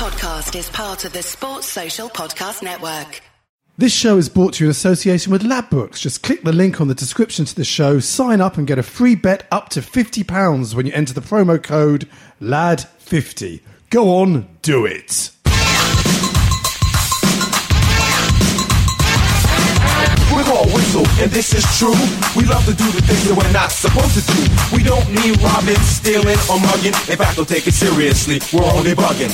podcast is part of the Sports Social Podcast Network. This show is brought to you in association with Ladbrokes. Just click the link on the description to the show, sign up, and get a free bet up to £50 when you enter the promo code LAD50. Go on, do it. Whistle, and this is true. We love to do the things that we're not supposed to do. We don't need robbing, stealing, or mugging. In fact, don't take it seriously. We're only bugging.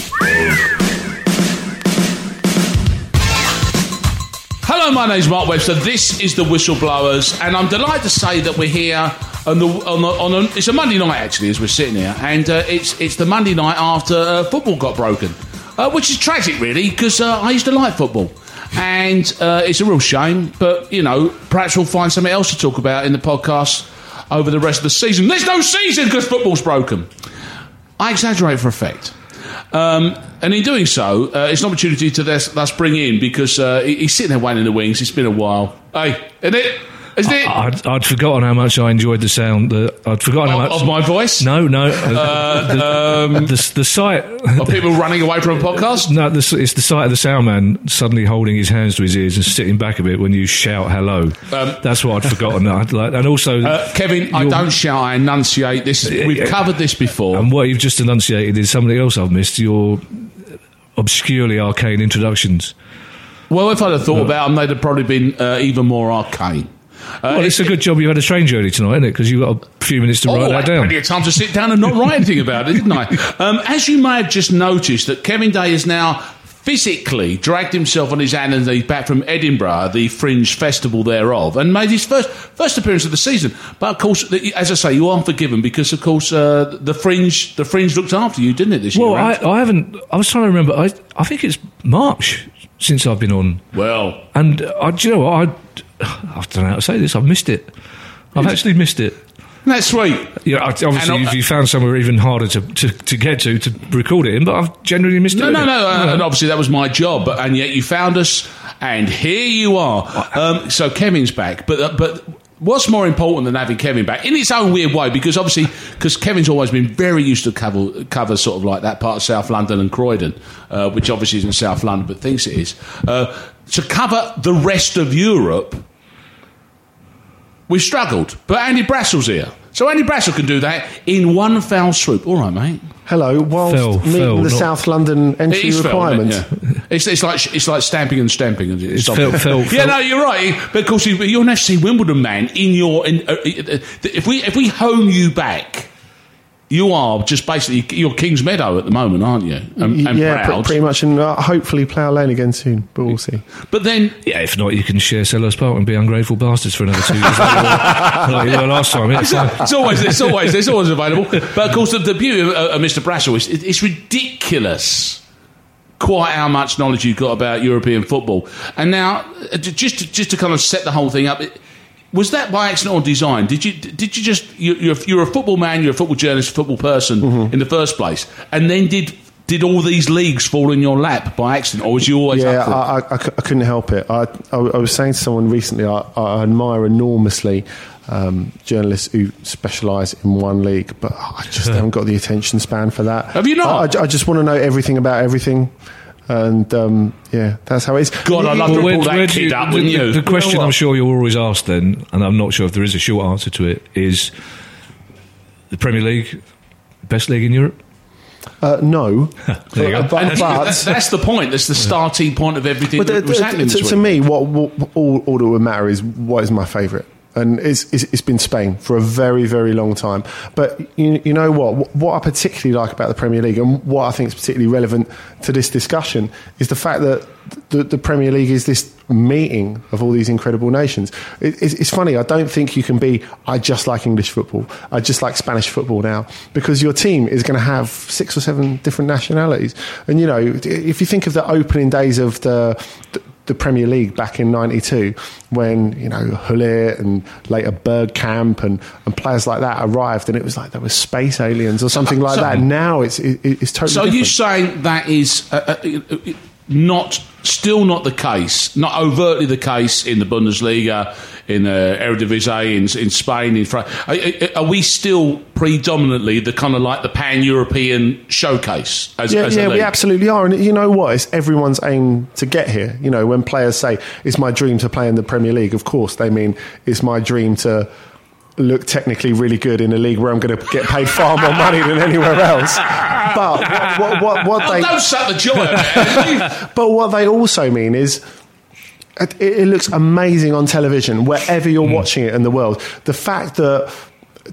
Hello, my name's Mark Webster. This is the Whistleblowers, and I'm delighted to say that we're here on the on, the, on a, it's a Monday night actually as we're sitting here, and uh, it's it's the Monday night after uh, football got broken, uh, which is tragic really because uh, I used to like football, and uh, it's a real shame. But you know, perhaps we'll find something else to talk about in the podcast over the rest of the season. There's no season because football's broken. I exaggerate for effect. Um, and in doing so, uh, it's an opportunity to thus, bring in because uh, he's sitting there waiting in the wings. It's been a while. Hey, isn't it? Isn't it? I'd, I'd forgotten how much I enjoyed the sound. The, I'd forgotten how of, much. of my voice? no, no. Uh, the, the, the sight. Of people running away from a podcast? No, the, it's the sight of the sound man suddenly holding his hands to his ears and sitting back a bit when you shout hello. That's what I'd forgotten. I'd like, and also, Um, Uh, Kevin, I don't shout, I enunciate. This is, We've covered this before. and what you've just enunciated is something else I've missed. Your obscurely arcane introductions. well, if I'd have thought about them, they'd have probably been uh, even more arcane. Uh, Well, it's a good job you had a train journey tonight, isn't it? Because you've got a few minutes to Oh, write I that had down. plenty of time to sit down and not write anything about it, didn't I? Um, as you may have just noticed, that Kevin Day has now physically dragged himself on his hand and knees back from Edinburgh, the fringe festival thereof, and made his first first appearance of the season. But of course, as I say, you aren't forgiven because, of course, uh, the fringe the fringe looked after you, didn't it? This Well, year, I. I haven't. I was trying to remember. I, I think it's March since I've been on. well, And uh, do you know what? I, I don't know how to say this. I've missed it. I've actually missed it. that's sweet. Yeah, obviously, uh, you've, found somewhere even harder to, to, to get to to record it in, but I've genuinely missed No, it. no, no. Uh, and obviously, that was my job, but and yet you found us, and here you are. Um, so Kevin's back, but uh, but. What's more important than having Kevin back in its own weird way? Because obviously, because Kevin's always been very used to cover, cover sort of like that part of South London and Croydon, uh, which obviously isn't South London but thinks it is. Uh, to cover the rest of Europe, we've struggled. But Andy Brassell's here, so Andy Brassell can do that in one foul swoop. All right, mate. Hello, whilst Phil, meeting Phil, the not- South London It entry is Phil, requirements. it? Yeah. It's, it's like it's like stamping and stamping. And It's stopping. Phil- Phil- yeah, no, you're right. But of course, you- you're an FC Wimbledon man. In your, in, uh, uh, if we if we hone you back, you are just basically you're Kings Meadow at the moment, aren't you? And, and yeah, pr- proud. pretty much, and uh, hopefully Plough Lane again soon, but we'll see. But then Yeah, if not, you can share Selhurst Park and be ungrateful bastards for another two years. like you were- like you were last time. Yeah, fine. it's always it's always it's always available. But of course, the, the beauty of, uh, of Mr. Brassell is it, it's ridiculous. Quite how much knowledge you've got about European football, and now uh, just to, just to kind of set the whole thing up. It, was that by accident or design? Did you did you just you, you're, you're a football man, you're a football journalist, a football person in the first place, and then did did all these leagues fall in your lap by accident, or was you always Yeah, up for it? I, I, I couldn't help it. I, I, I was saying to someone recently, I, I admire enormously um, journalists who specialise in one league, but I just haven't got the attention span for that. Have you not? I, I I just want to know everything about everything. And um, yeah, that's how it is. God, I'd love to pull that do kid up, wouldn't the, you? the question You know? I'm sure you're always asked then, and I'm not sure if there is a short answer to it, is the Premier League best league in Europe? Uh, no, There you go. but, but, that's, that's the point. That's the starting point of everything But that the- was happening to, to me, what, what all, all that would matter is what is my favourite. And it's, it's, been Spain for a very, very long time. But you, you know what? What I particularly like about the Premier League and what I think is particularly relevant to this discussion is the fact that the, the Premier League is this meeting of all these incredible nations. It, it's, it's funny, I don't think you can be, I just like English football, I just like Spanish football now, because your team is going to have six or seven different nationalities. And, you know, if you think of the opening days of the, the Premier League back in '92, when you know Gullit and later Bergkamp and, and players like that arrived, and it was like there were space aliens or something like So- that. Now it's it, it's totally. So are you different. saying that is uh, uh, not still not the case, not overtly the case in the Bundesliga, in the Eredivisie, in, in Spain, in France. Are, are we still predominantly the kind of like the pan European showcase? As, yeah, as yeah, we absolutely are. And you know what? It's everyone's aim to get here. You know, when players say, it's my dream to play in the Premier League, of course, they mean it's my dream to look technically really good in a league where I'm going to get paid far more money than anywhere else. But what, what, what, Oh, they don't suck the out but what they also mean is it, it looks amazing on television wherever you're watching it in the world. The fact that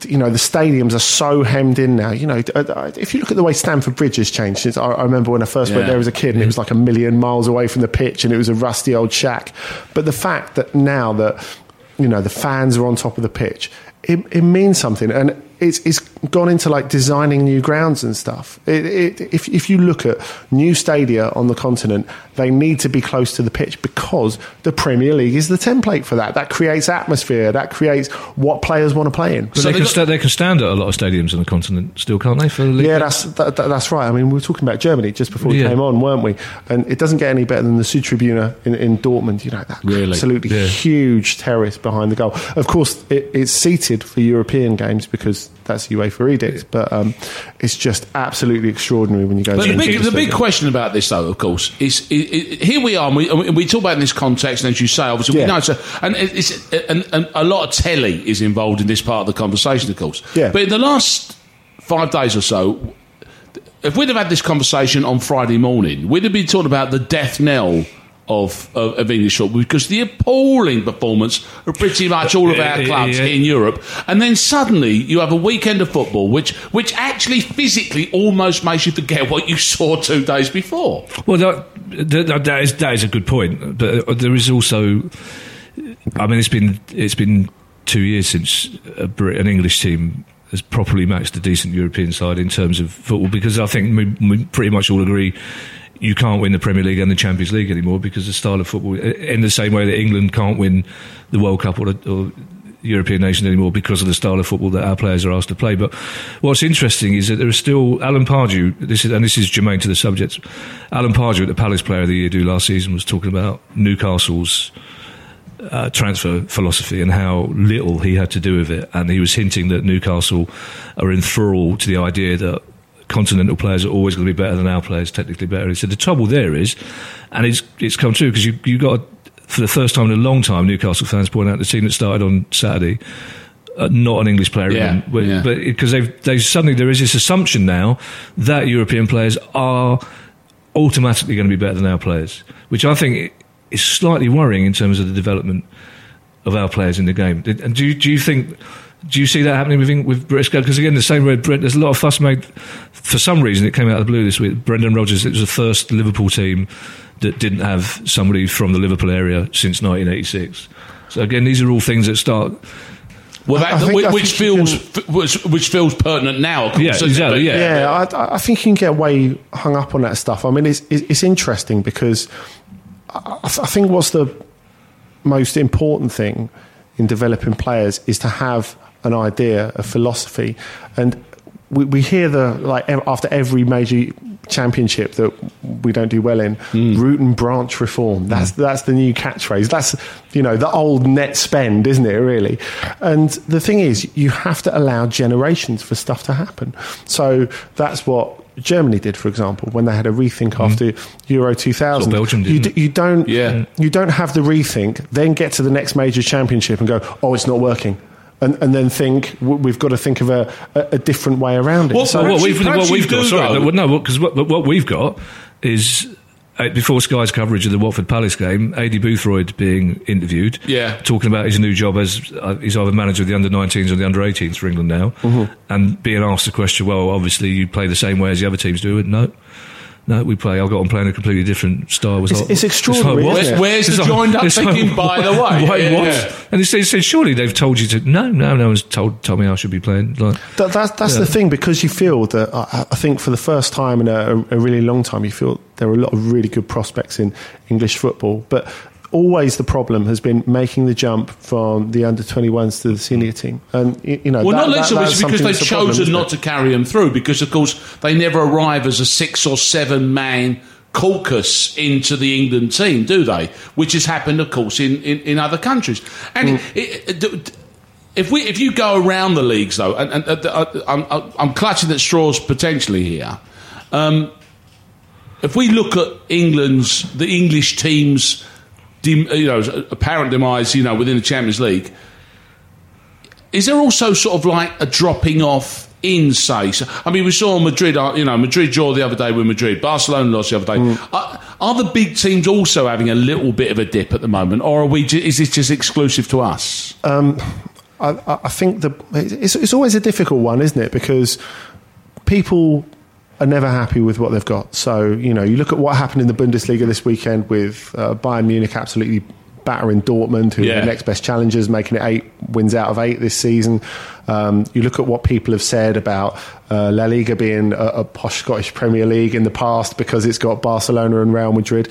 you know the stadiums are so hemmed in now. You know, uh, if you look at the way Stamford Bridge has changed since I, I remember when I first Yeah. went there as a kid, and it was like a million miles away from the pitch, and it was a rusty old shack. But the fact that now that you know the fans are on top of the pitch, it, it means something, and it's, it's gone into like designing new grounds and stuff. It, it, if, if you look at new stadia on the continent, they need to be close to the pitch because the Premier League is the template for that. That creates atmosphere. That creates what players want to play in. But So they, they can got- sta- they can stand at a lot of stadiums on the continent still, can't they? For the league? Yeah, that's that, that- that's right. I mean, we were talking about Germany just before we Yeah. came on, weren't we? And it doesn't get any better than the Südtribüne in, in Dortmund. You know that Really? absolutely Yeah. huge terrace behind the goal. Of course, it, it's seated for European games because that's UEFA edict. But um, it's just absolutely extraordinary when you go. But to the big, the big question about this, though, of course, is i i here we are, and we, and we talk about in this context, and as you say, obviously, Yeah. we know it's a, and it's and, and a lot of telly is involved in this part of the conversation, of course. Yeah. But in the last five days or so, if we'd have had this conversation on Friday morning, we'd have been talking about the death knell. Of, of, of English football because the appalling performance of pretty much all of our clubs yeah. in Europe, and then suddenly you have a weekend of football, which which actually physically almost makes you forget what you saw two days before. Well, that, that, that is that is a good point, but uh, there is also. I mean, it's been it's been two years since a, Brit- an English team has properly matched a decent European side in terms of football, because I think we, we pretty much all agree you can't win the Premier League and the Champions League anymore because the style of football, in the same way that England can't win the World Cup or, or European nation anymore because of the style of football that our players are asked to play. But what's interesting is that there are still Alan Pardew. This is and this is germane to the subject. Alan Pardew the Palace Player of the Year do last season was talking about Newcastle's uh, transfer philosophy and how little he had to do with it, and he was hinting that Newcastle are enthralled to the idea that continental players are always going to be better than our players, technically better. He said the trouble there is, and it's it's come true because you you got for the first time in a long time Newcastle fans point out the team that started on Saturday. Uh, not an English player, Yeah, but yeah. but because they've they suddenly there is this assumption now that European players are automatically going to be better than our players, which I think is slightly worrying in terms of the development of our players in the game. And do do you think? Do you see that happening with with British Because again, the same way, Brent, there's a lot of fuss made. For some reason, it came out of the blue this week. Brendan Rodgers, it was the first Liverpool team that didn't have somebody from the Liverpool area since 1986. So again, these are all things that start. Well, I- I that, think- which, which feels f- which, which feels pertinent now. Of course, Yeah, exactly, yeah. Yeah, I, I think you can get way hung up on that stuff. I mean, it's it's, it's interesting because I, I think what's the most important thing in developing players is to have an idea, a philosophy, and we, we hear the like after every major championship that we don't do well in hmm. root and branch reform. Hmm. That's that's the new catchphrase. That's you know the old net spend isn't it really? And the thing is you have to allow generations for stuff to happen. So that's what Germany did, for example, when they had a rethink hmm. after Euro 2000. That's Belgium did, you, d- you don't, Yeah. you don't have the rethink, then get to the next major championship and go, oh, it's not working. And, and then think we've got to think of a, a, a different way around it. Well, so, what we've, what we've got, sorry, though. no, because what, what we've got is uh, before Sky's coverage of the Watford Palace game, Aidy Boothroyd being interviewed, Yeah. talking about his new job as uh, he's either manager of the under 19s or the under 18s for England now, Mm-hmm. and being asked the question, well, obviously you play the same way as the other teams do. And no, no, we play. I got on playing a completely different style. Was It's- like- it's extraordinary, what? isn't it? Where's the It's like- joined up it's like, by the way? Wait, Yeah, what? yeah. And he said, said, surely they've told you to. No, no, no one's told told me I should be playing. Like, That, that's that's the thing because you feel that I, I think for the first time in a, a really long time you feel there are a lot of really good prospects in English football, but always the problem has been making the jump from the under 21s to the senior team, and you know Well, that- not least that- of that's because they've problem, chosen isn't it? to carry them through because, of course, they never arrive as a six or seven man caucus into the England team, do they? Which has happened, of course, in, in, in other countries. And Mm. it, it, if we if you go around the leagues though, and, and uh, I'm, I'm clutching at straws potentially here. Um, if we look at England's the English teams, dem, uh, you know, apparent demise, you know, within the Champions League, is there also sort of like a dropping off in say? So, I mean, we saw Madrid, uh, you know, Madrid draw the other day with Madrid, Barcelona lost the other day. Are, are the big teams also having a little bit of a dip at the moment, or are we? Is this just exclusive to us? Um, I, I I think the it's, it's always a difficult one, isn't it? Because people are never happy with what they've got. So you know, you look at what happened in the Bundesliga this weekend with uh, Bayern Munich absolutely battering Dortmund, who are the next best challengers, making it eight wins out of eight this season. Um, you look at what people have said about uh, La Liga being a, a posh Scottish Premier League in the past because it's got Barcelona and Real Madrid.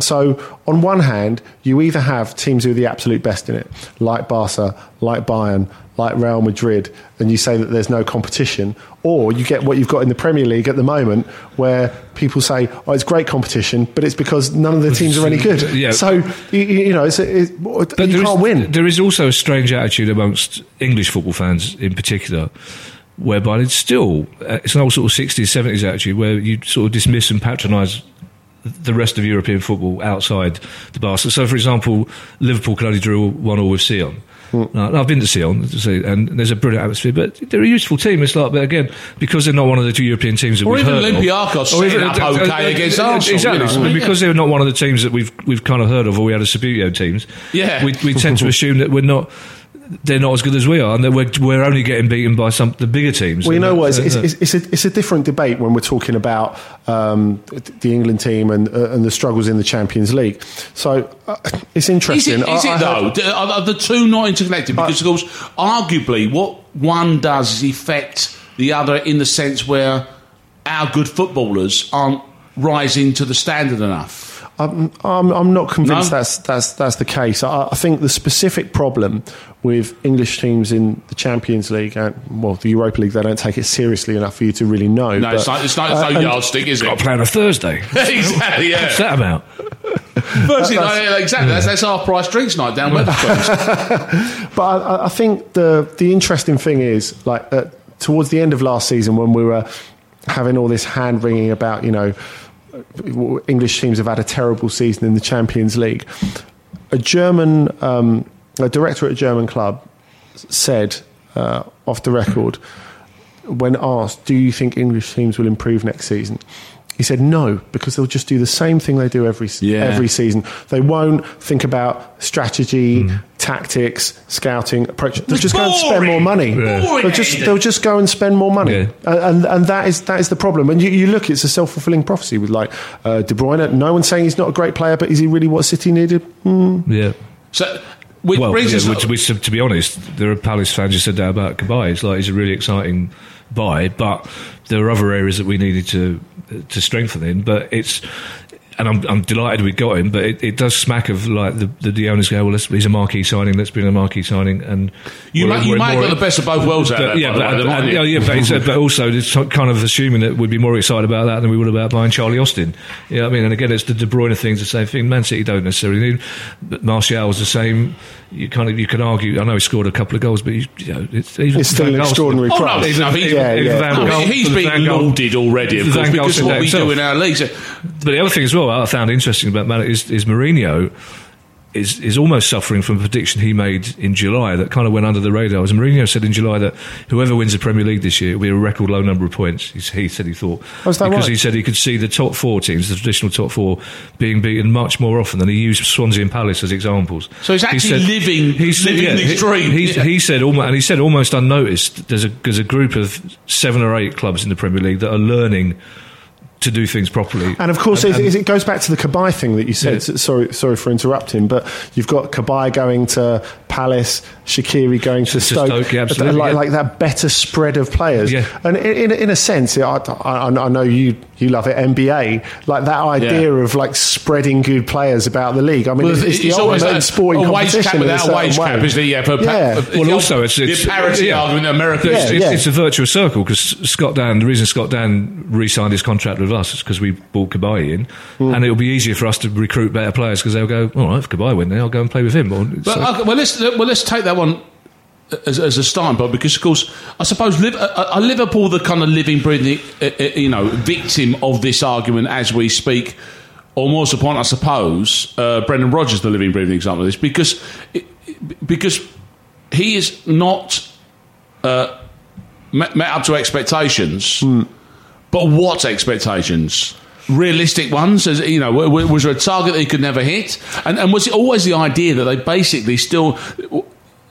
So, on one hand, you either have teams who are the absolute best in it, like Barca, like Bayern, like Real Madrid, and you say that there's no competition, or you get what you've got in the Premier League at the moment, where people say, "Oh, it's great competition," but it's because none of the teams are any good. Yeah. So, you, you know, it's, it's, you there is- can't win. There is also a strange attitude amongst English football fans in particular, whereby it's still uh, it's an old sort of sixties, seventies attitude where you sort of dismiss and patronise the rest of European football outside the basket. So, for example, Liverpool can only draw one all with Sion. Hmm. Now, I've been to Sion, and there's a brilliant atmosphere, but they're a useful team. It's like, but again, because they're not one of the two European teams that Or we've even heard of- or setting up okay against Arsenal, Exactly, you know. because they're not one of the teams that we've we've kind of heard of, or we had a Subbuteo teams. Yeah. we, we tend to assume that we're not. They're not as good as we are, and that we're, we're only getting beaten by some the bigger teams. Well, you know And what? It's, it's, it's, it's, a, it's a different debate when we're talking about um, the England team and, uh, and the struggles in the Champions League. So uh, it's Is interesting. it, is I- I it heard- though? Do- Are, are the two not interconnected? Because, of course, arguably, what one does is affect the other in the sense where our good footballers aren't rising to the standard enough. I'm, I'm, I'm not convinced No? that's, that's, that's the case. I, I think the specific problem with English teams in the Champions League and, well, the Europa League, they don't take it seriously enough for you to really know. No, it's but- not. It's not. It's uh, no and- yardstick, is got it? to play on a Thursday. exactly. Yeah. What's that about? Firstly, no, yeah, exactly. That's, that's half price drinks night down Wetherspoons. But I- I, I think the the interesting thing is like uh, towards the end of last season when we were having all this hand wringing about you know uh, English teams have had a terrible season in the Champions League. A German um, a director at a German club said uh, off the record when asked, "Do you think English teams will improve next season?" He said no because they'll just do the same thing they do every Yeah. every season. They won't think about strategy, tactics, scouting approach. They'll It's just go and spend more money. Yeah. They'll just they'll just go and spend more money, Yeah. and, and and that is that is the problem. And you, you look, it's a self fulfilling prophecy with like uh, De Bruyne. No one's saying he's not a great player, but is he really what City needed? Hmm. Yeah. So, which Well, brings yeah, which, which, to, to be honest, there are Palace fans who said that about Cabaye. It's like he's a really exciting buy, but there are other areas that we needed to to strengthen in. But it's. And I'm, I'm delighted we got him, but it, it does smack of like the, the, the owners go, well, let's, he's a marquee signing, let's bring a marquee signing. And You we're- you we're have more- got the best of both worlds out but, there, Yeah, but, way, and- mightn't yeah, but, but also it's kind of assuming that we'd be more excited about that than we would about buying Charlie Austin. Yeah, I mean, and again, it's the De Bruyne thing's the same thing. Man City don't necessarily need, but Martial's the same. You kind of you can argue. I know he scored a couple of goals, but you, you know, it's, even It's still an Gaal- extraordinary Oh, no, price. no, he's- yeah, even yeah. No, Gaal- he's the being lauded already, of course, because of what that we do in our leagues. But the other thing as well I found interesting about Matt is, is Mourinho is, is almost suffering from a prediction he made in July that kind of went under the radar. As Mourinho said in July that whoever wins the Premier League this year will be a record low number of points. He said he thought. That because right? he said he could see the top four teams, the traditional top four, being beaten much more often than he used Swansea and Palace as examples. So he's He actually living- living he- this dream. He, Yeah. he said almost, and he said almost unnoticed. There's a there's a group of seven or eight clubs in the Premier League that are learning to do things properly. And of course, And- it, it goes back to the Cabaye thing that you said. Yeah. Sorry, sorry for interrupting, but you've got Cabaye going to Palace, Shaqiri going to, To Stoke, Stoke, yeah, absolutely, like, yeah. like that better spread of players. Yeah. And in, in, in a sense, I, I, I know you you love it, NBA, like that idea Yeah. of like spreading good players about the league. I mean, Well, it's, it's the almost ultimate a, sporting a wage competition cap without a wage way. cap, isn't it? Yeah, for, Yeah. for- Well, also it's, it's the parity yeah. argument in America. Yeah, It's, yeah. it's a virtuous circle because Scott Dann, the reason Scott Dann re-signed his contract with us us because we brought Cabaye in, Hmm. and it'll be easier for us to recruit better players because they'll go, all right, if Cabaye went there, I'll go and play with him. Or, But, so- okay, well, let's well let's take that one as, as a starting point because, of course, I suppose Liv- are Liverpool the kind of living, breathing, uh, uh, you know, victim of this argument as we speak, or more to the point, I suppose, uh, Brendan Rodgers the living, breathing example of this because because he is not uh, met, met up to expectations. But what expectations? Realistic ones, as you know, was there a target that he could never hit? And, and was it always the idea that they basically still,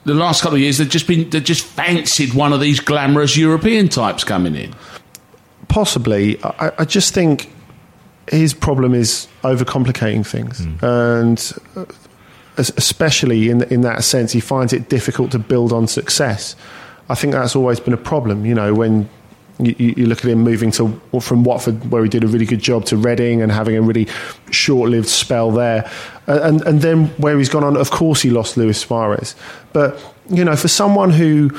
the last couple of years, they've just been they just fancied one of these glamorous European types coming in? Possibly. I, I just think his problem is overcomplicating things, and uh, especially in in that sense, he finds it difficult to build on success. I think that's always been a problem. You know, when you, you look at him moving to from Watford, where he did a really good job, to Reading and having a really short-lived spell there, and and then where he's gone on. Of course, he lost Luis Suarez, but you know, for someone who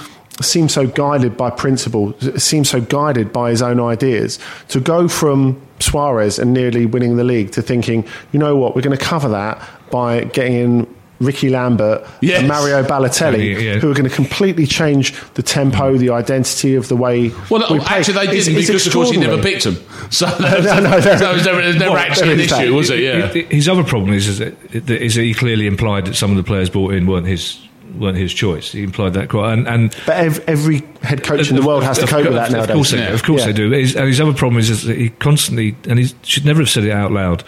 seems so guided by principle, seems so guided by his own ideas, to go from Suarez and nearly winning the league to thinking, you know what, we're going to cover that by getting in Ricky Lambert Yes. and Mario Balotelli, Yeah, yeah. who are going to completely change the tempo, the identity of the way Well, we play. actually, they didn't it's because, of course, he never picked them. So, that was, No, no, there- so was never, was never well, actually an is that. issue, was it? Yeah. His other problem is, is, that, is that he clearly implied that some of the players brought in weren't his weren't his choice. He implied that quite, and, and But ev- every head coach in the world has to Of cope with course- that nowadays. Of course, they, Yeah. do. of course Yeah. they do. His, and his other problem is, is that he constantly, and he should never have said it out loud.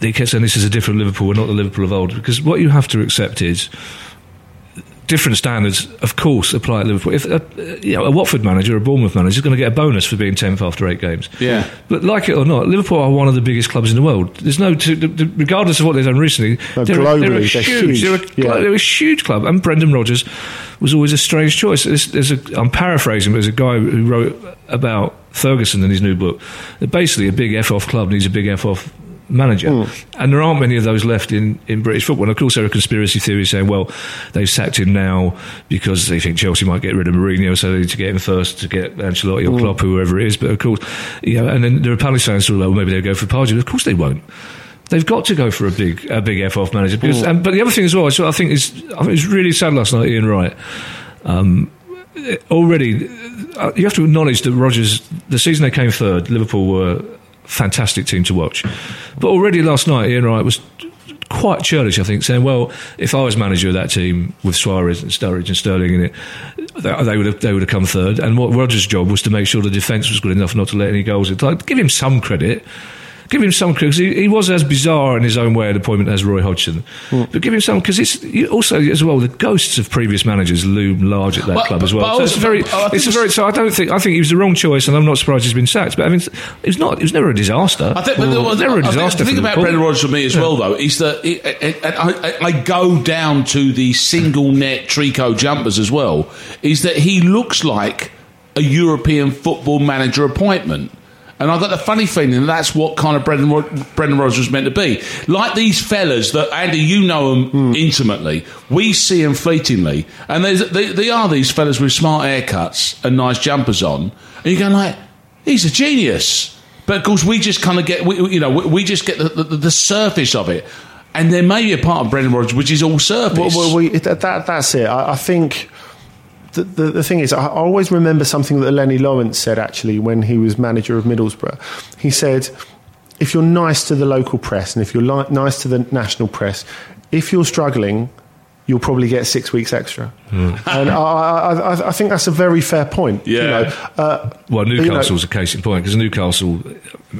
He kept saying this is a different Liverpool, we're not the Liverpool of old. Because what you have to accept is different standards, of course, apply at Liverpool. If uh, you know, a Watford manager, a Bournemouth manager, is going to get a bonus for being tenth after eight games. Yeah. But like it or not, Liverpool are one of the biggest clubs in the world. There's no, to, the- regardless of what they've done recently, No, they're, a- they're a globally, they're huge. huge. They're a, Yeah. they're a huge club, and Brendan Rodgers was always a strange choice. There's, there's a, I'm paraphrasing, but there's a guy who wrote about Ferguson in his new book. Basically, a big F off club needs a big F off manager, Hmm. and there aren't many of those left in, in British football. And of course, there are conspiracy theories saying, well, they've sacked him now because they think Chelsea might get rid of Mourinho, so they need to get him first to get Ancelotti or Klopp, whoever it is. But of course, you know, and then there are Palace fans who are like, well, maybe they'll go for Pardew. Of course, they won't. They've got to go for a big, a big F off manager. Because, and, but the other thing as well, what I think is, I think it's really sad last night. Ian Wright. Um, already, uh, you have to acknowledge that Rodgers. The season they came third, Liverpool were fantastic team to watch. But already last night, Ian Wright was quite churlish, I think, saying, "Well, if I was manager of that team with Suarez and Sturridge and Sterling in it, they would have they would have come third. And what Rodgers' job was to make sure the defence was good enough not to let any goals in. Like, give him some credit. Give him some because he, he was as bizarre in his own way at appointment as Roy Hodgson. Hmm. But give him some because it's you- also as well the ghosts of previous managers loom large at that Well, club as well. but so it's very, I it's very. So I don't think I think he was the wrong choice, and I'm not surprised he's been sacked. But I mean, it was not. It was never a disaster. I think, but it there was never a I think- disaster. The thing about Brendan Rodgers for me as well, though, is that it, it, and I, I- I go down to the single net Trico jumpers as well. Is that he looks like a European football manager appointment. And I've got the funny feeling that's what kind of Brendan, Brendan Rodgers was meant to be. Like these fellas that, Andy, you know them hmm. intimately. We see them fleetingly. And they, they are these fellas with smart haircuts and nice jumpers on. And you're going like, he's a genius. But of course, we just kind of get, we, you know, we, we just get the, the, the surface of it. And there may be a part of Brendan Rodgers which is all surface. Well, well, we, that, that, that's it. I, I think the, the, the thing is, I, always remember something that Lennie Lawrence said actually when he was manager of Middlesbrough. He said, if you're nice to the local press and if you're li- nice to the national press, if you're struggling, you'll probably get six weeks extra. And I, I, I, I think that's a very fair point. You Yeah. know, uh, Well, you know- Newcastle's a case in point because Newcastle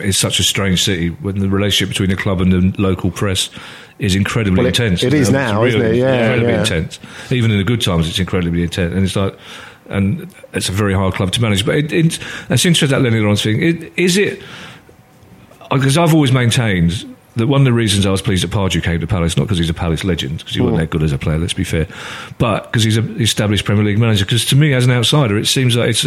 is such a strange city when the relationship between the club and the local press is incredibly Well, it- intense. It is now, it's isn't it? Yeah, incredibly yeah. intense. Even in the good times, it's incredibly intense, and it's like, and it's a very hard club to manage. But it, it, it's interesting that Lennie Lawrence thing. It, is it? Because I've always maintained. That one of the reasons I was pleased that Pardew came to Palace, not because he's a Palace legend, because he wasn't that good as a player, let's be fair, but because he's an established Premier League manager. Because to me, as an outsider, it seems like it's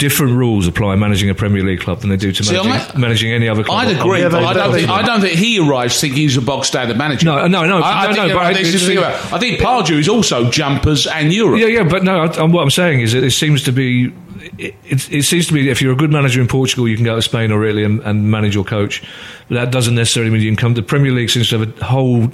different rules apply managing a Premier League club than they do to See, managing, I- managing any other club. I'd agree, Yeah, but I don't think I don't think he arrives thinking he's a bog standard manager. No, no, no, I, I no, think, no, but I, I- think, think I think Pardew is also jumpers and Europe. Yeah, yeah, but no. I, I- what I'm saying is that it seems to be it, it, it seems to me that if you're a good manager in Portugal, you can go to Spain or Italy and, and manage your coach. But that doesn't necessarily mean you can come. The Premier League seems to have a whole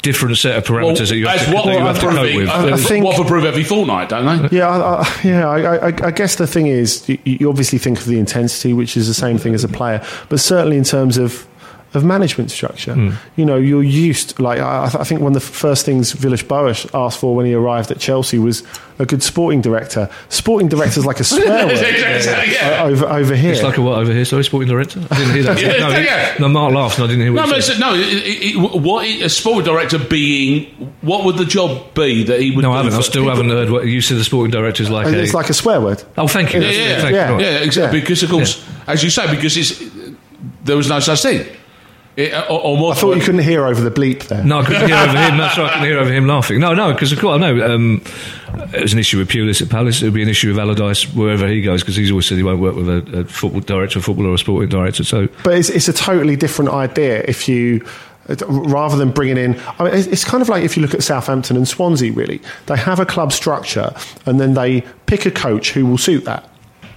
different set of parameters that you have to, what that you have to cope with. uh, I think- what for prove every fortnight, don't they? Yeah, I, I, yeah. I, I, I guess the thing is, you, you obviously think of the intensity, which is the same thing as a player, but certainly in terms of of management structure, you know, you're used. Like I, I think one of the first things Villas Boas asked for when he arrived at Chelsea was a good sporting director. Sporting director is like a swear word yeah. uh, over over here. It's like a what over here? Sorry, sporting director. I didn't hear that. Yeah, no, yeah. no, Mark laughed, and I didn't hear what but he it's- said. no. It, it, it, what a sport director being, what would the job be that he would? No, I haven't. I still people? haven't heard what you said. The sporting director is like And a. it's like a swear word. oh, thank you. Yeah, yeah, Thank yeah. Right. Yeah, exactly. Yeah. Because of course, as you say, because it's there was no such thing. It, or, or more I thought you couldn't hear over the bleep there. No, I couldn't hear over him. That's right, I couldn't hear over him laughing. No, no, because of course I know um, it was an issue with Pulis at Palace. It'll be an issue with Allardyce wherever he goes because he's always said he won't work with a, a football director, a football, or a sporting director. So But it's, it's a totally different idea if you. Rather than bringing in, I mean, it's kind of like if you look at Southampton and Swansea. Really, they have a club structure, and then they pick a coach who will suit that.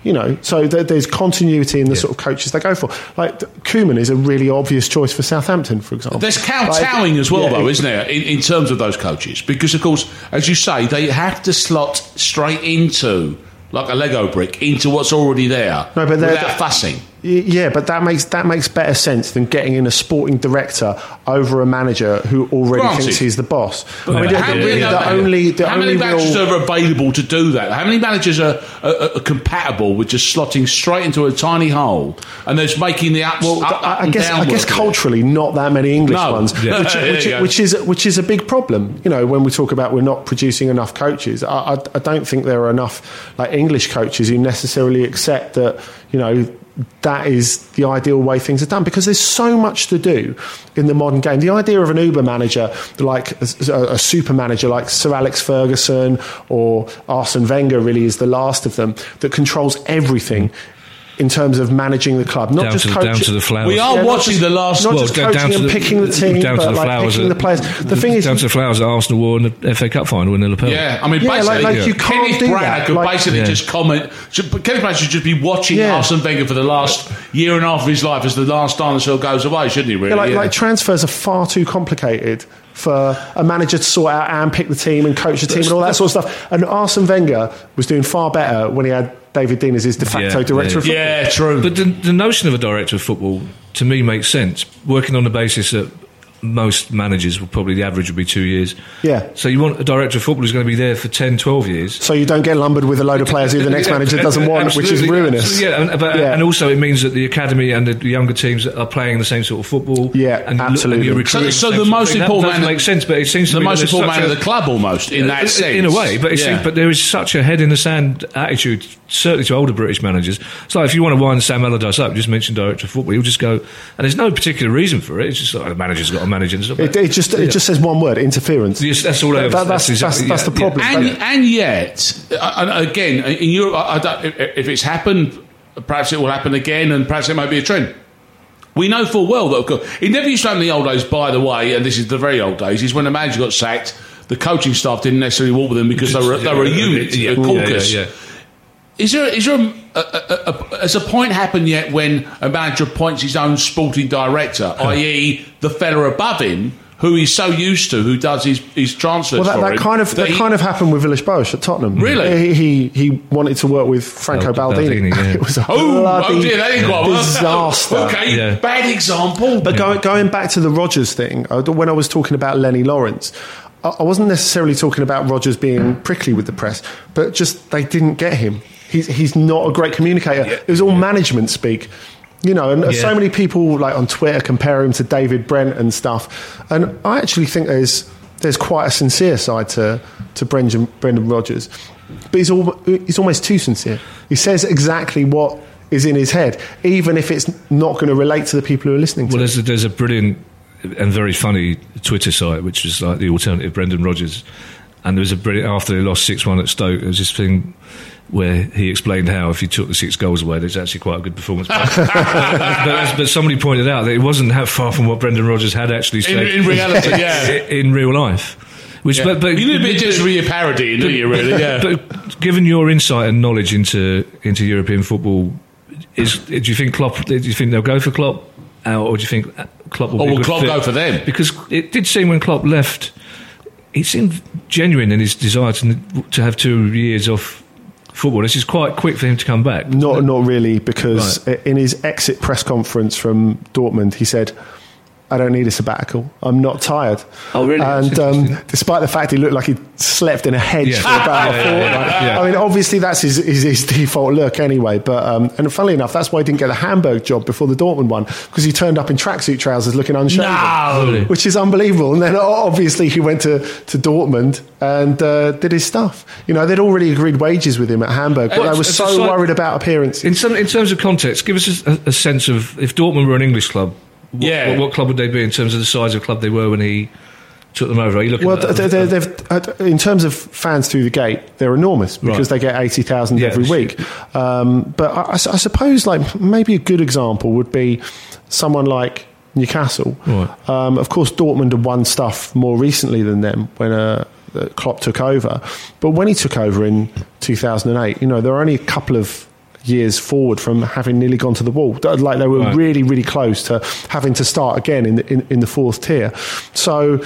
You know, so there, there's continuity in the sort of coaches they go for. Like Koeman is a really obvious choice for Southampton, for example. There's Like, kowtowing as well, yeah, though, isn't there, in, in terms of those coaches? Because, of course, as you say, they have to slot straight into, like a Lego brick, into what's already there No, but they're- without fussing. Yeah, but that makes that makes better sense than getting in a sporting director over a manager who already Granted. thinks he's the boss. I But mean, how many the only the How many managers real are available to do that? How many managers are, are, are compatible with just slotting straight into a tiny hole and just making the ups, Well, up, I, up I guess I guess culturally, not that many English No. ones, Yeah. which, which, which is which is a big problem. You know, when we talk about we're not producing enough coaches, I, I, I don't think there are enough like English coaches who necessarily accept that. You know. That is the ideal way things are done because there's so much to do in the modern game. The idea of an Uber manager, like a, a, super manager like Sir Alex Ferguson or Arsene Wenger, really is the last of them that controls everything in terms of managing the club, not down just to, coaching. down to the flowers. We are Yeah, watching just- the last. not Well, just down- coaching down to and the- picking the team, down to but the like flowers picking at- the players. The thing is, down to the flowers that Arsenal wore in the FA Cup final when they lapel. Yeah, I mean, Yeah, basically, like you can't Kenneth do Branagh that. could Like- basically Yeah. just comment. Should, Kenneth Branagh should just be watching Yeah. Arsene Wenger for the last year and a half of his life as the last dinosaur goes away, shouldn't he? Really? yeah, like, Yeah. like transfers are far too complicated for a manager to sort out and pick the team and coach the team and all that sort of stuff. And Arsene Wenger was doing far better when he had David Dein as his de facto Yeah, director yeah. of football. yeah, true. But the, the notion of a director of football, to me, makes sense. Working on the basis that most managers will probably the average would be two years. Yeah. So you want a director of football who's going to be there for 10, 12 years. So you don't get lumbered with a load of players who the next Yeah, manager doesn't want, which is ruinous. absolutely, Yeah, and, but, Yeah. and also it means that the academy and the younger teams are playing the same sort of football. Yeah, and, you look- absolutely. And you're So- so same the most thing. important that man- make sense, but it seems to the me most important man a- of the club, almost in that in- sense. In a way, but, it Yeah. seems, but there is such a head in the sand attitude, certainly to older British managers. So if you want to wind Sam Allardyce up, just mention director of football, he'll just go, and there's no particular reason for it. It's just like the manager's got a manager. And stuff. It, it just it just says one word: interference. Yes, that's all. I That- that's, that's, exactly- that's the yeah, yeah. problem. and and yet, uh, again, in Europe, I, I don't, if, if it's happened, perhaps it will happen again, and perhaps it might be a trend. We know full well that of course, it never used to happen in the old days. By the way, and this is the very old days, is when the manager got sacked. The coaching staff didn't necessarily walk with them because they were, they were a unit, Yeah, a yeah, caucus. yeah, yeah. Is there, is there a, a, a, a, has a point happened yet when a manager appoints his own sporting director, i.e., the fella above him, who he's so used to, who does his, his transfers Well, that, for that him, kind of that he- kind of happened with Villas Boas at Tottenham. Really? he, he he wanted to work with Franco Bal- Baldini. Baldini, yeah. it was a Oh, bloody oh dear, that didn't disaster. okay, Yeah. bad example. But going, going back to the Rodgers thing, uh, when I was talking about Lennie Lawrence, I, I wasn't necessarily talking about Rodgers being prickly with the press, but just they didn't get him. He's, he's not a great communicator. It was all management speak. You know, and Yeah. so many people like on Twitter compare him to David Brent and stuff. And I actually think there's there's quite a sincere side to to Brendan, Brendan Rodgers, but he's all, he's almost too sincere. He says exactly what is in his head, even if it's not going to relate to the people who are listening to Well, him. there's a, there's a brilliant and very funny Twitter site, which is like the alternative Brendan Rodgers. And there was a brilliant, after they lost 6 1 at Stoke, there was this thing where he explained how if you took the six goals away, there's actually quite a good performance. but, but, but somebody pointed out that it wasn't that far from what Brendan Rodgers had actually in, said in reality, yeah. in real life. Which, Yeah. but, but you bit just your parody, don't you? Really, yeah. But given your insight and knowledge into into European football, is do you think Klopp? Do you think they'll go for Klopp, or do you think Klopp will? Or will Klopp fit? go for them? Because it did seem when Klopp left, he seemed genuine in his desire to to have two years off football. This is quite quick for him to come back. Not, not really, because in his exit press conference from Dortmund, he said, I don't need a sabbatical. I'm not tired. Oh, really? And um, despite the fact he looked like he slept in a hedge Yeah. for about Yeah, a yeah, fortnight. yeah, yeah. I mean, obviously that's his, his, his default look anyway. But um, and funnily enough, that's why he didn't get the Hamburg job before the Dortmund one because he turned up in tracksuit trousers looking unshaven, No. which is unbelievable. And then obviously he went to, to Dortmund and uh, did his stuff. You know, they'd already agreed wages with him at Hamburg, but Well, they were it's so worried about appearances. In, some, in terms of context, give us a, a sense of if Dortmund were an English club, what, Yeah. what, what club would they be in terms of the size of club they were when he took them over? Are you looking Well, at they, they, they've, uh, in terms of fans through the gate, they're enormous because Right. they get eighty thousand Yeah, every week. Um, but I suppose, like maybe a good example would be someone like Newcastle. Right. Um, of course, Dortmund have won stuff more recently than them when uh, uh, Klopp took over. But when he took over in two thousand and eight, you know, there were only a couple of years forward from having nearly gone to the wall. Like they were Right. really, really close to having to start again in the, in, in the fourth tier. So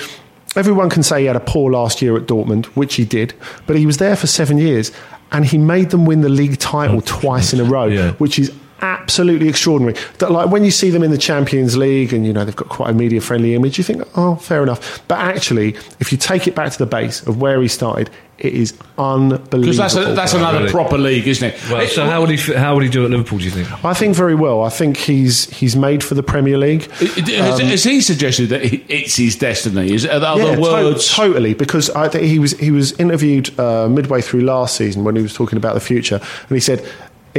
everyone can say he had a poor last year at Dortmund, which he did, but he was there for seven years and he made them win the league title oh. twice in a row, Yeah. which is absolutely extraordinary. That, like when you see them in the Champions League and you know they've got quite a media friendly image, you think, oh, fair enough. But actually, if you take it back to the base of where he started, it is unbelievable. Because that's, a, that's another really. proper league, isn't it? well, so how would he how would he do at Liverpool? Do you think? I think very well. I think he's he's made for the Premier League. it- has, has he suggested that it's his destiny? Is are other Yeah, to- words? totally. Because I think he was he was interviewed uh, midway through last season when he was talking about the future, and he said.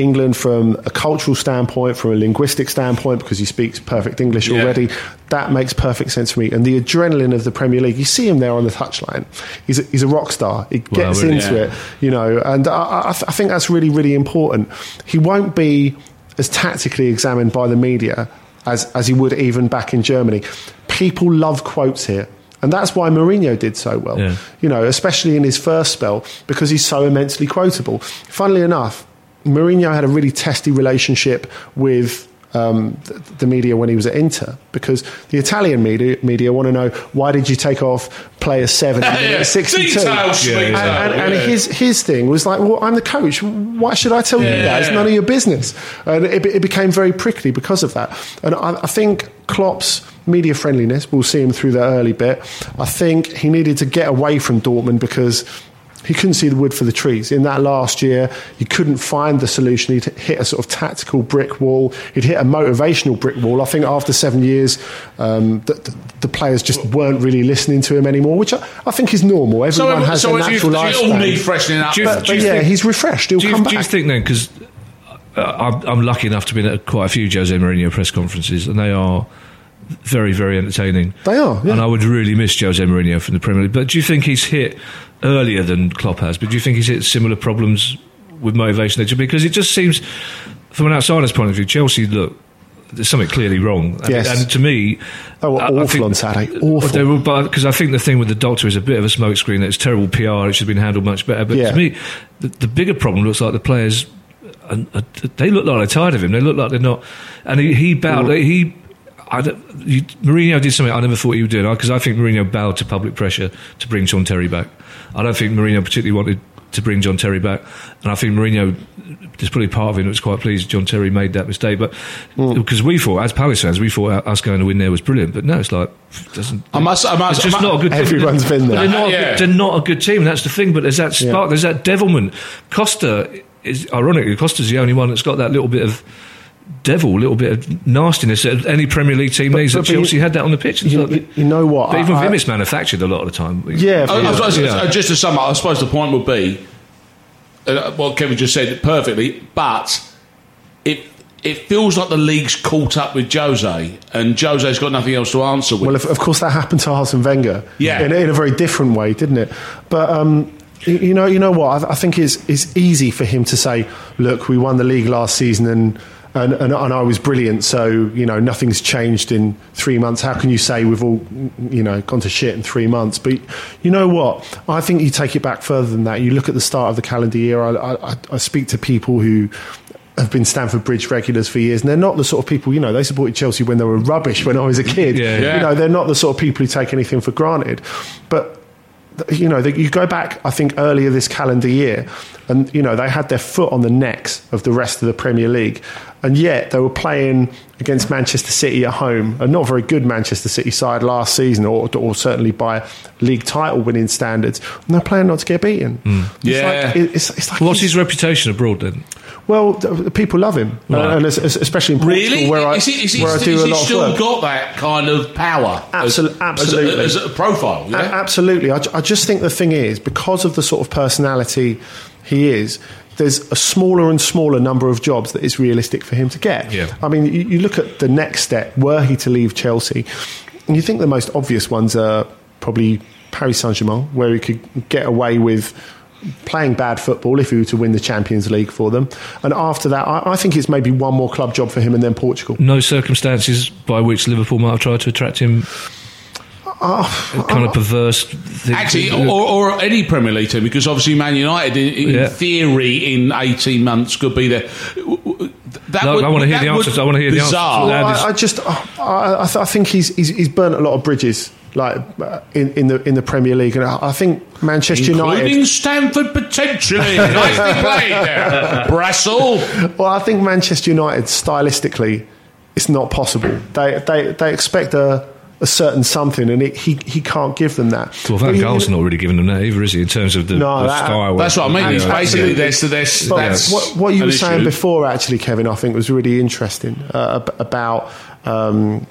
England, from a cultural standpoint, from a linguistic standpoint, because he speaks perfect English Yeah. already, that makes perfect sense for me. And the adrenaline of the Premier League, you see him there on the touchline. He's a, he's a rock star. He gets really, into yeah. it, you know, and I, I, I think that's really, really important. He won't be as tactically examined by the media as, as he would even back in Germany. People love quotes here. And that's why Mourinho did so well, Yeah. you know, especially in his first spell, because he's so immensely quotable. Funnily enough, Mourinho had a really testy relationship with um, the, the media when he was at Inter, because the Italian media, media want to know why did you take off player seven in minute Yeah, 62? detail, sweet and, and, and yeah. his his thing was like, well, I'm the coach. Why should I tell you Yeah. that? It's none of your business. And it, it became very prickly because of that. And I, I think Klopp's media friendliness, we'll see him through the early bit. I think he needed to get away from Dortmund because he couldn't see the wood for the trees. In that last year, he couldn't find the solution. He'd hit a sort of tactical brick wall. He'd hit a motivational brick wall. I think after seven years, um, the, the, the players just weren't really listening to him anymore, which I, I think is normal. Everyone so, has so a natural you all need freshening up. You- But, but yeah, think- he's refreshed. He'll Do you, come back. do you think then? Because I'm, I'm lucky enough to be at quite a few Jose Mourinho press conferences, and they are very, very entertaining. They are, yeah. and I would really miss Jose Mourinho from the Premier League. But do you think he's hit earlier than Klopp has? But do you think he's hit similar problems with motivation? Because it just seems, from an outsider's point of view, Chelsea look. There's something clearly wrong, and, Yes. and to me, They were I- I awful think- on Saturday. Awful. Because I think the thing with the doctor is a bit of a smokescreen. That it's terrible PR. It should have been handled much better. But Yeah. to me, the, the bigger problem looks like the players. And uh, they look like they're tired of him. They look like they're not. And he, he bowed. He, I don't, you, Mourinho did something I never thought he would do because I think Mourinho bowed to public pressure to bring John Terry back. I don't think Mourinho particularly wanted to bring John Terry back, and I think Mourinho. There's probably part of him that was quite pleased John Terry made that mistake, but hmm. because we thought, as Palace fans, we thought us going to win there was brilliant. But no, it's like doesn't. I must- I must- it's just I mu- not a good. Everyone's been there. They're not, a Yeah. good, they're not a good team. That's the thing. But there's that spark. Yeah. There's that devilment. Costa is ironically Costa's the only one that's got that little bit of devil, little bit of nastiness that any Premier League team needs. but That Chelsea you- had that on the pitch. You, you- you know what? but even I- Vim is manufactured a lot of the time. Yeah, I- I suppose- Yeah. just to sum up, I suppose the point would be uh, what Kevin just said perfectly, but it it feels like the league's caught up with Jose, and Jose's got nothing else to answer with. Well, of, of course, that happened to Arsene Wenger. Yeah. in, in a very different way, didn't it? But um, you, you know, you know what? I, I think it's it's easy for him to say, "Look, we won the league last season, and and, and, and I was brilliant. So you know nothing's changed in three months. How can you say we've all you know gone to shit in three months? But you know what? I think you take it back further than that. You look at the start of the calendar year. I, I, I speak to people who have been Stamford Bridge regulars for years, and they're not the sort of people, you know, they supported Chelsea when they were rubbish when I was a kid. Yeah. Yeah. You know, they're not the sort of people who take anything for granted. But you know, they, you go back, I think, earlier this calendar year, and you know they had their foot on the necks of the rest of the Premier League, and yet they were playing against Manchester City at home, a not very good Manchester City side last season, or, or certainly by league title winning standards, and they're playing not to get beaten. It's Yeah. like, it's, it's like What's his reputation abroad then? well, people love him, Right. uh, and es- es- especially in Portugal, Really? where I, is he, is he, where I is do a he lot of still work. got that kind of power? as- Absol- as a- absolutely. As a, profile, A- absolutely. I, I just think the thing is, because of the sort of personality he is, there's a smaller and smaller number of jobs that is realistic for him to get. Yeah. I mean, you, you look at the next step, were he to leave Chelsea, and you think the most obvious ones are probably Paris Saint Germain, where he could get away with playing bad football if he were to win the Champions League for them. And after that, I, I think it's maybe one more club job for him and then Portugal. No circumstances by which Liverpool might have tried to attract him. A kind of perverse. Thing. Actually, or, or any Premier League team, because obviously Man United, in, in Yeah. theory, in 18 months could be there. That No, I wanna hear the answers. I wanna hear the answers. bizarre. Well, I, I just, I, I, th- I think he's, he's he's burnt a lot of bridges, like uh, in, in the in the Premier League, and I, I think Manchester Including United. Stanford potentially. Nicely played there. Brassell. Well, I think Manchester United stylistically, it's not possible. They they they expect a. A certain something, and it, he he can't give them that. Well, But Van Gaal's not really giving them that either, is he? In terms of the, No, the that- style. That's what I mean. It's Yeah. basically Absolutely. there's, there's, But that's what, what you an were saying issue. before, actually, Kevin, I think was really interesting uh, about. Um,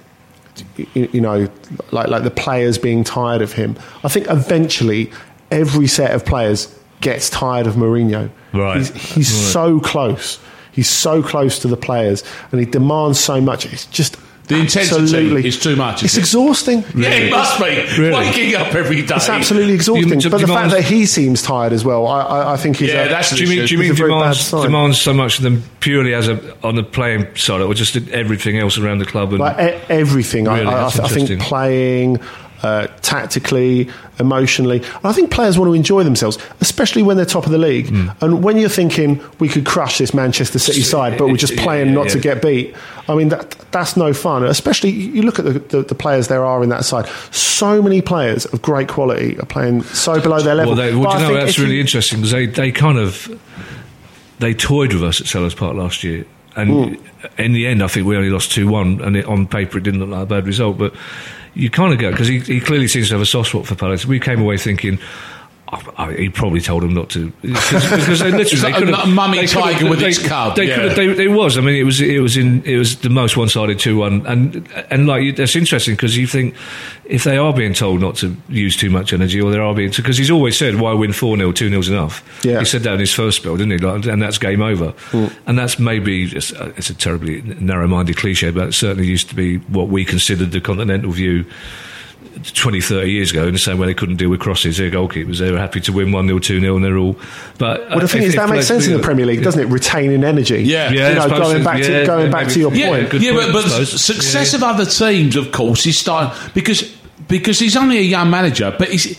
you, you know, like like the players being tired of him. I think eventually every set of players gets tired of Mourinho. Right. He's, he's so close. He's so close to the players, and he demands so much. It's just The intensity absolutely- is too much, It's it? exhausting. Yeah, it must be. Really? Waking up every day. It's absolutely exhausting. You- but the fact that he seems tired as well, I, I, I think he's. Yeah, a, that's Do you mean, do you mean a very bad demands, demands so much of them purely as a on the playing side, or just everything else around the club? And like e- everything. I- Really, I, I, that's I think playing, uh, tactically, emotionally. And I think players want to enjoy themselves, especially when they're top of the league. Hmm. And when you're thinking we could crush this Manchester City side, but we're just Yeah, playing not to get beat. I mean, that that's no fun. Especially you look at the, the, the players there are in that side. So many players of great quality are playing so below their level. Well, they, well, do you know that's really you- interesting because they, they kind of they toyed with us at Selhurst Park last year, and in the end, I think we only lost two one, and it, on paper it didn't look like a bad result, but you kind of go because he, he clearly seems to have a soft spot for Palace. We came away thinking. Oh, he probably told them not to because, because they literally they could've- a mummy they could've- tiger with they- its cub, They yeah. could have. They, it was. I mean, it was. It was in. It was the most one-sided two-one, and and like that's interesting because you think if they are being told not to use too much energy, or they are being because he's always said why win four 0 two 0 enough. Yeah. he said that in his first spell, didn't he? Like, and that's game over. And that's maybe just, uh, it's a terribly narrow-minded cliche, but it certainly used to be what we considered the continental view. 20, 30 years ago, in the same way they couldn't deal with crosses, their goalkeepers. They were happy to win 1 0, 2 0, and they're all. But Well, the thing is, that makes sense in the Premier League, doesn't it? Retaining energy. Yeah. Yeah, you know, going back to Yeah, going back maybe. to your Yeah, point. yeah, point, but, but I suppose. success Yeah. of other teams, of course, is starting because because he's only a young manager. But he's,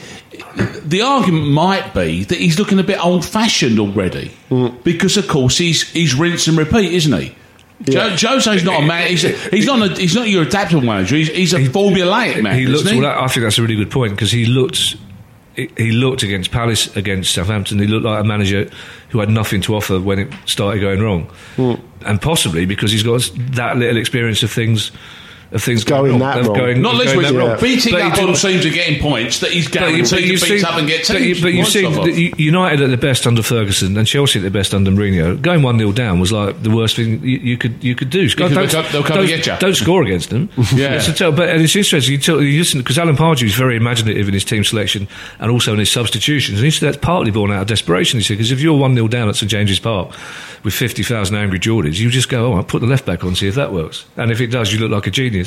the argument might be that he's looking a bit old fashioned already Mm. because, of course, he's he's rinse and repeat, isn't he? Yeah. Jo- Jose's not a man. He's, he's not. A, he's not your adaptable manager. He's, he's a formulaic man. He looked. he? Well, I think that's a really good point because he looked. He he looked against Palace, against Southampton. He looked like a manager who had nothing to offer when it started going wrong, Hmm. and possibly because he's got that little experience of things, of things Going going, that of wrong. going, not least going with that yeah. wrong. beating But up he on teams and getting points that he's But you- guaranteed but to beat up and get but teams. you, but you points see that United at the best under Ferguson and Chelsea at the best under Mourinho. Going one 0 down was like the worst thing you, you could you could do. Because they'll come- they'll come and don't, get ya. don't score against them. Yeah. It's a tell- but and it's interesting. You, tell, you listen because Alan Pardew is very imaginative in his team selection and also in his substitutions. And he said that's partly born out of desperation. He said because if you're one 0 down at St James's Park with fifty thousand angry Geordies, you just go, oh, I'll put the left back on see if that works. And if it does, you look like a genius.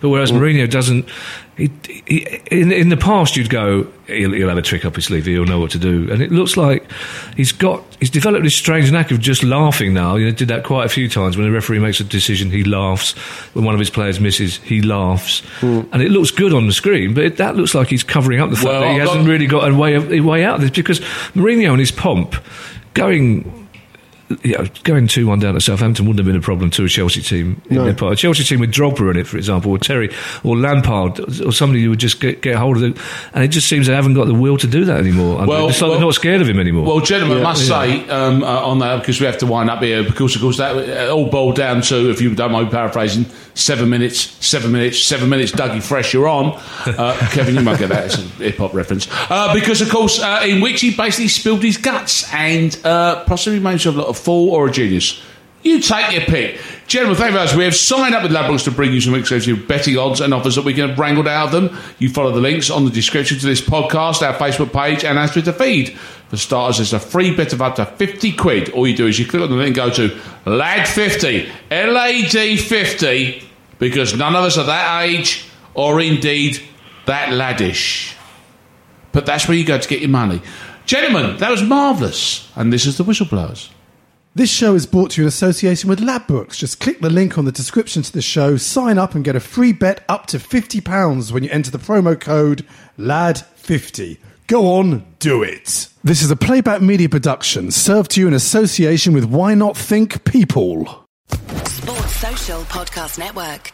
But whereas Mourinho doesn't, he, he, in, in the past you'd go, he'll, he'll have a trick up his sleeve, he'll know what to do. And it looks like he's got, he's developed this strange knack of just laughing now. You know, did that quite a few times. When the referee makes a decision, he laughs. When one of his players misses, he laughs. Hmm. And it looks good on the screen, but it, that looks like he's covering up the fact Well, that he I've hasn't got- really got a way, of, a way out of this because Mourinho and his pomp going you know, going 2 1 down to Southampton wouldn't have been a problem to a Chelsea team. In No. their part. A Chelsea team with Drogba in it, for example, or Terry, or Lampard, or somebody who would just get, get hold of it. And it just seems they haven't got the will to do that anymore. Well, it's like well- they're not scared of him anymore. Well, gentlemen, I Yeah. must say um, uh, on that because we have to wind up here. Because of course that uh, all boiled down to, if you don't mind paraphrasing, seven minutes, seven minutes, seven minutes. Dougie Fresh, you're on. Uh, Kevin, you might get that. It's a hip hop reference. Uh, because of course, uh, in which he basically spilled his guts and uh, possibly made lot look a fool or a genius. You take your pick. Gentlemen, thank you very much. We have signed up with Ladbrokes to bring you some exclusive betting odds and offers that we can have wrangled out of them. You follow the links on the description to this podcast, our Facebook page, and our Twitter feed. For starters, there's a free bet of up to 50 quid. All you do is you click on the link and go to LAD50, L A D 50, because none of us are that age or indeed that laddish. But that's where you go to get your money. Gentlemen, that was marvellous. And this is the Whistleblowers. This show is brought to you in association with Ladbrokes. Just click the link on the description to the show, sign up, and get a free bet up to £50 when you enter the promo code LAD50. Go on, do it. This is a playback media production served to you in association with Why Not Think People. Sports Social Podcast Network.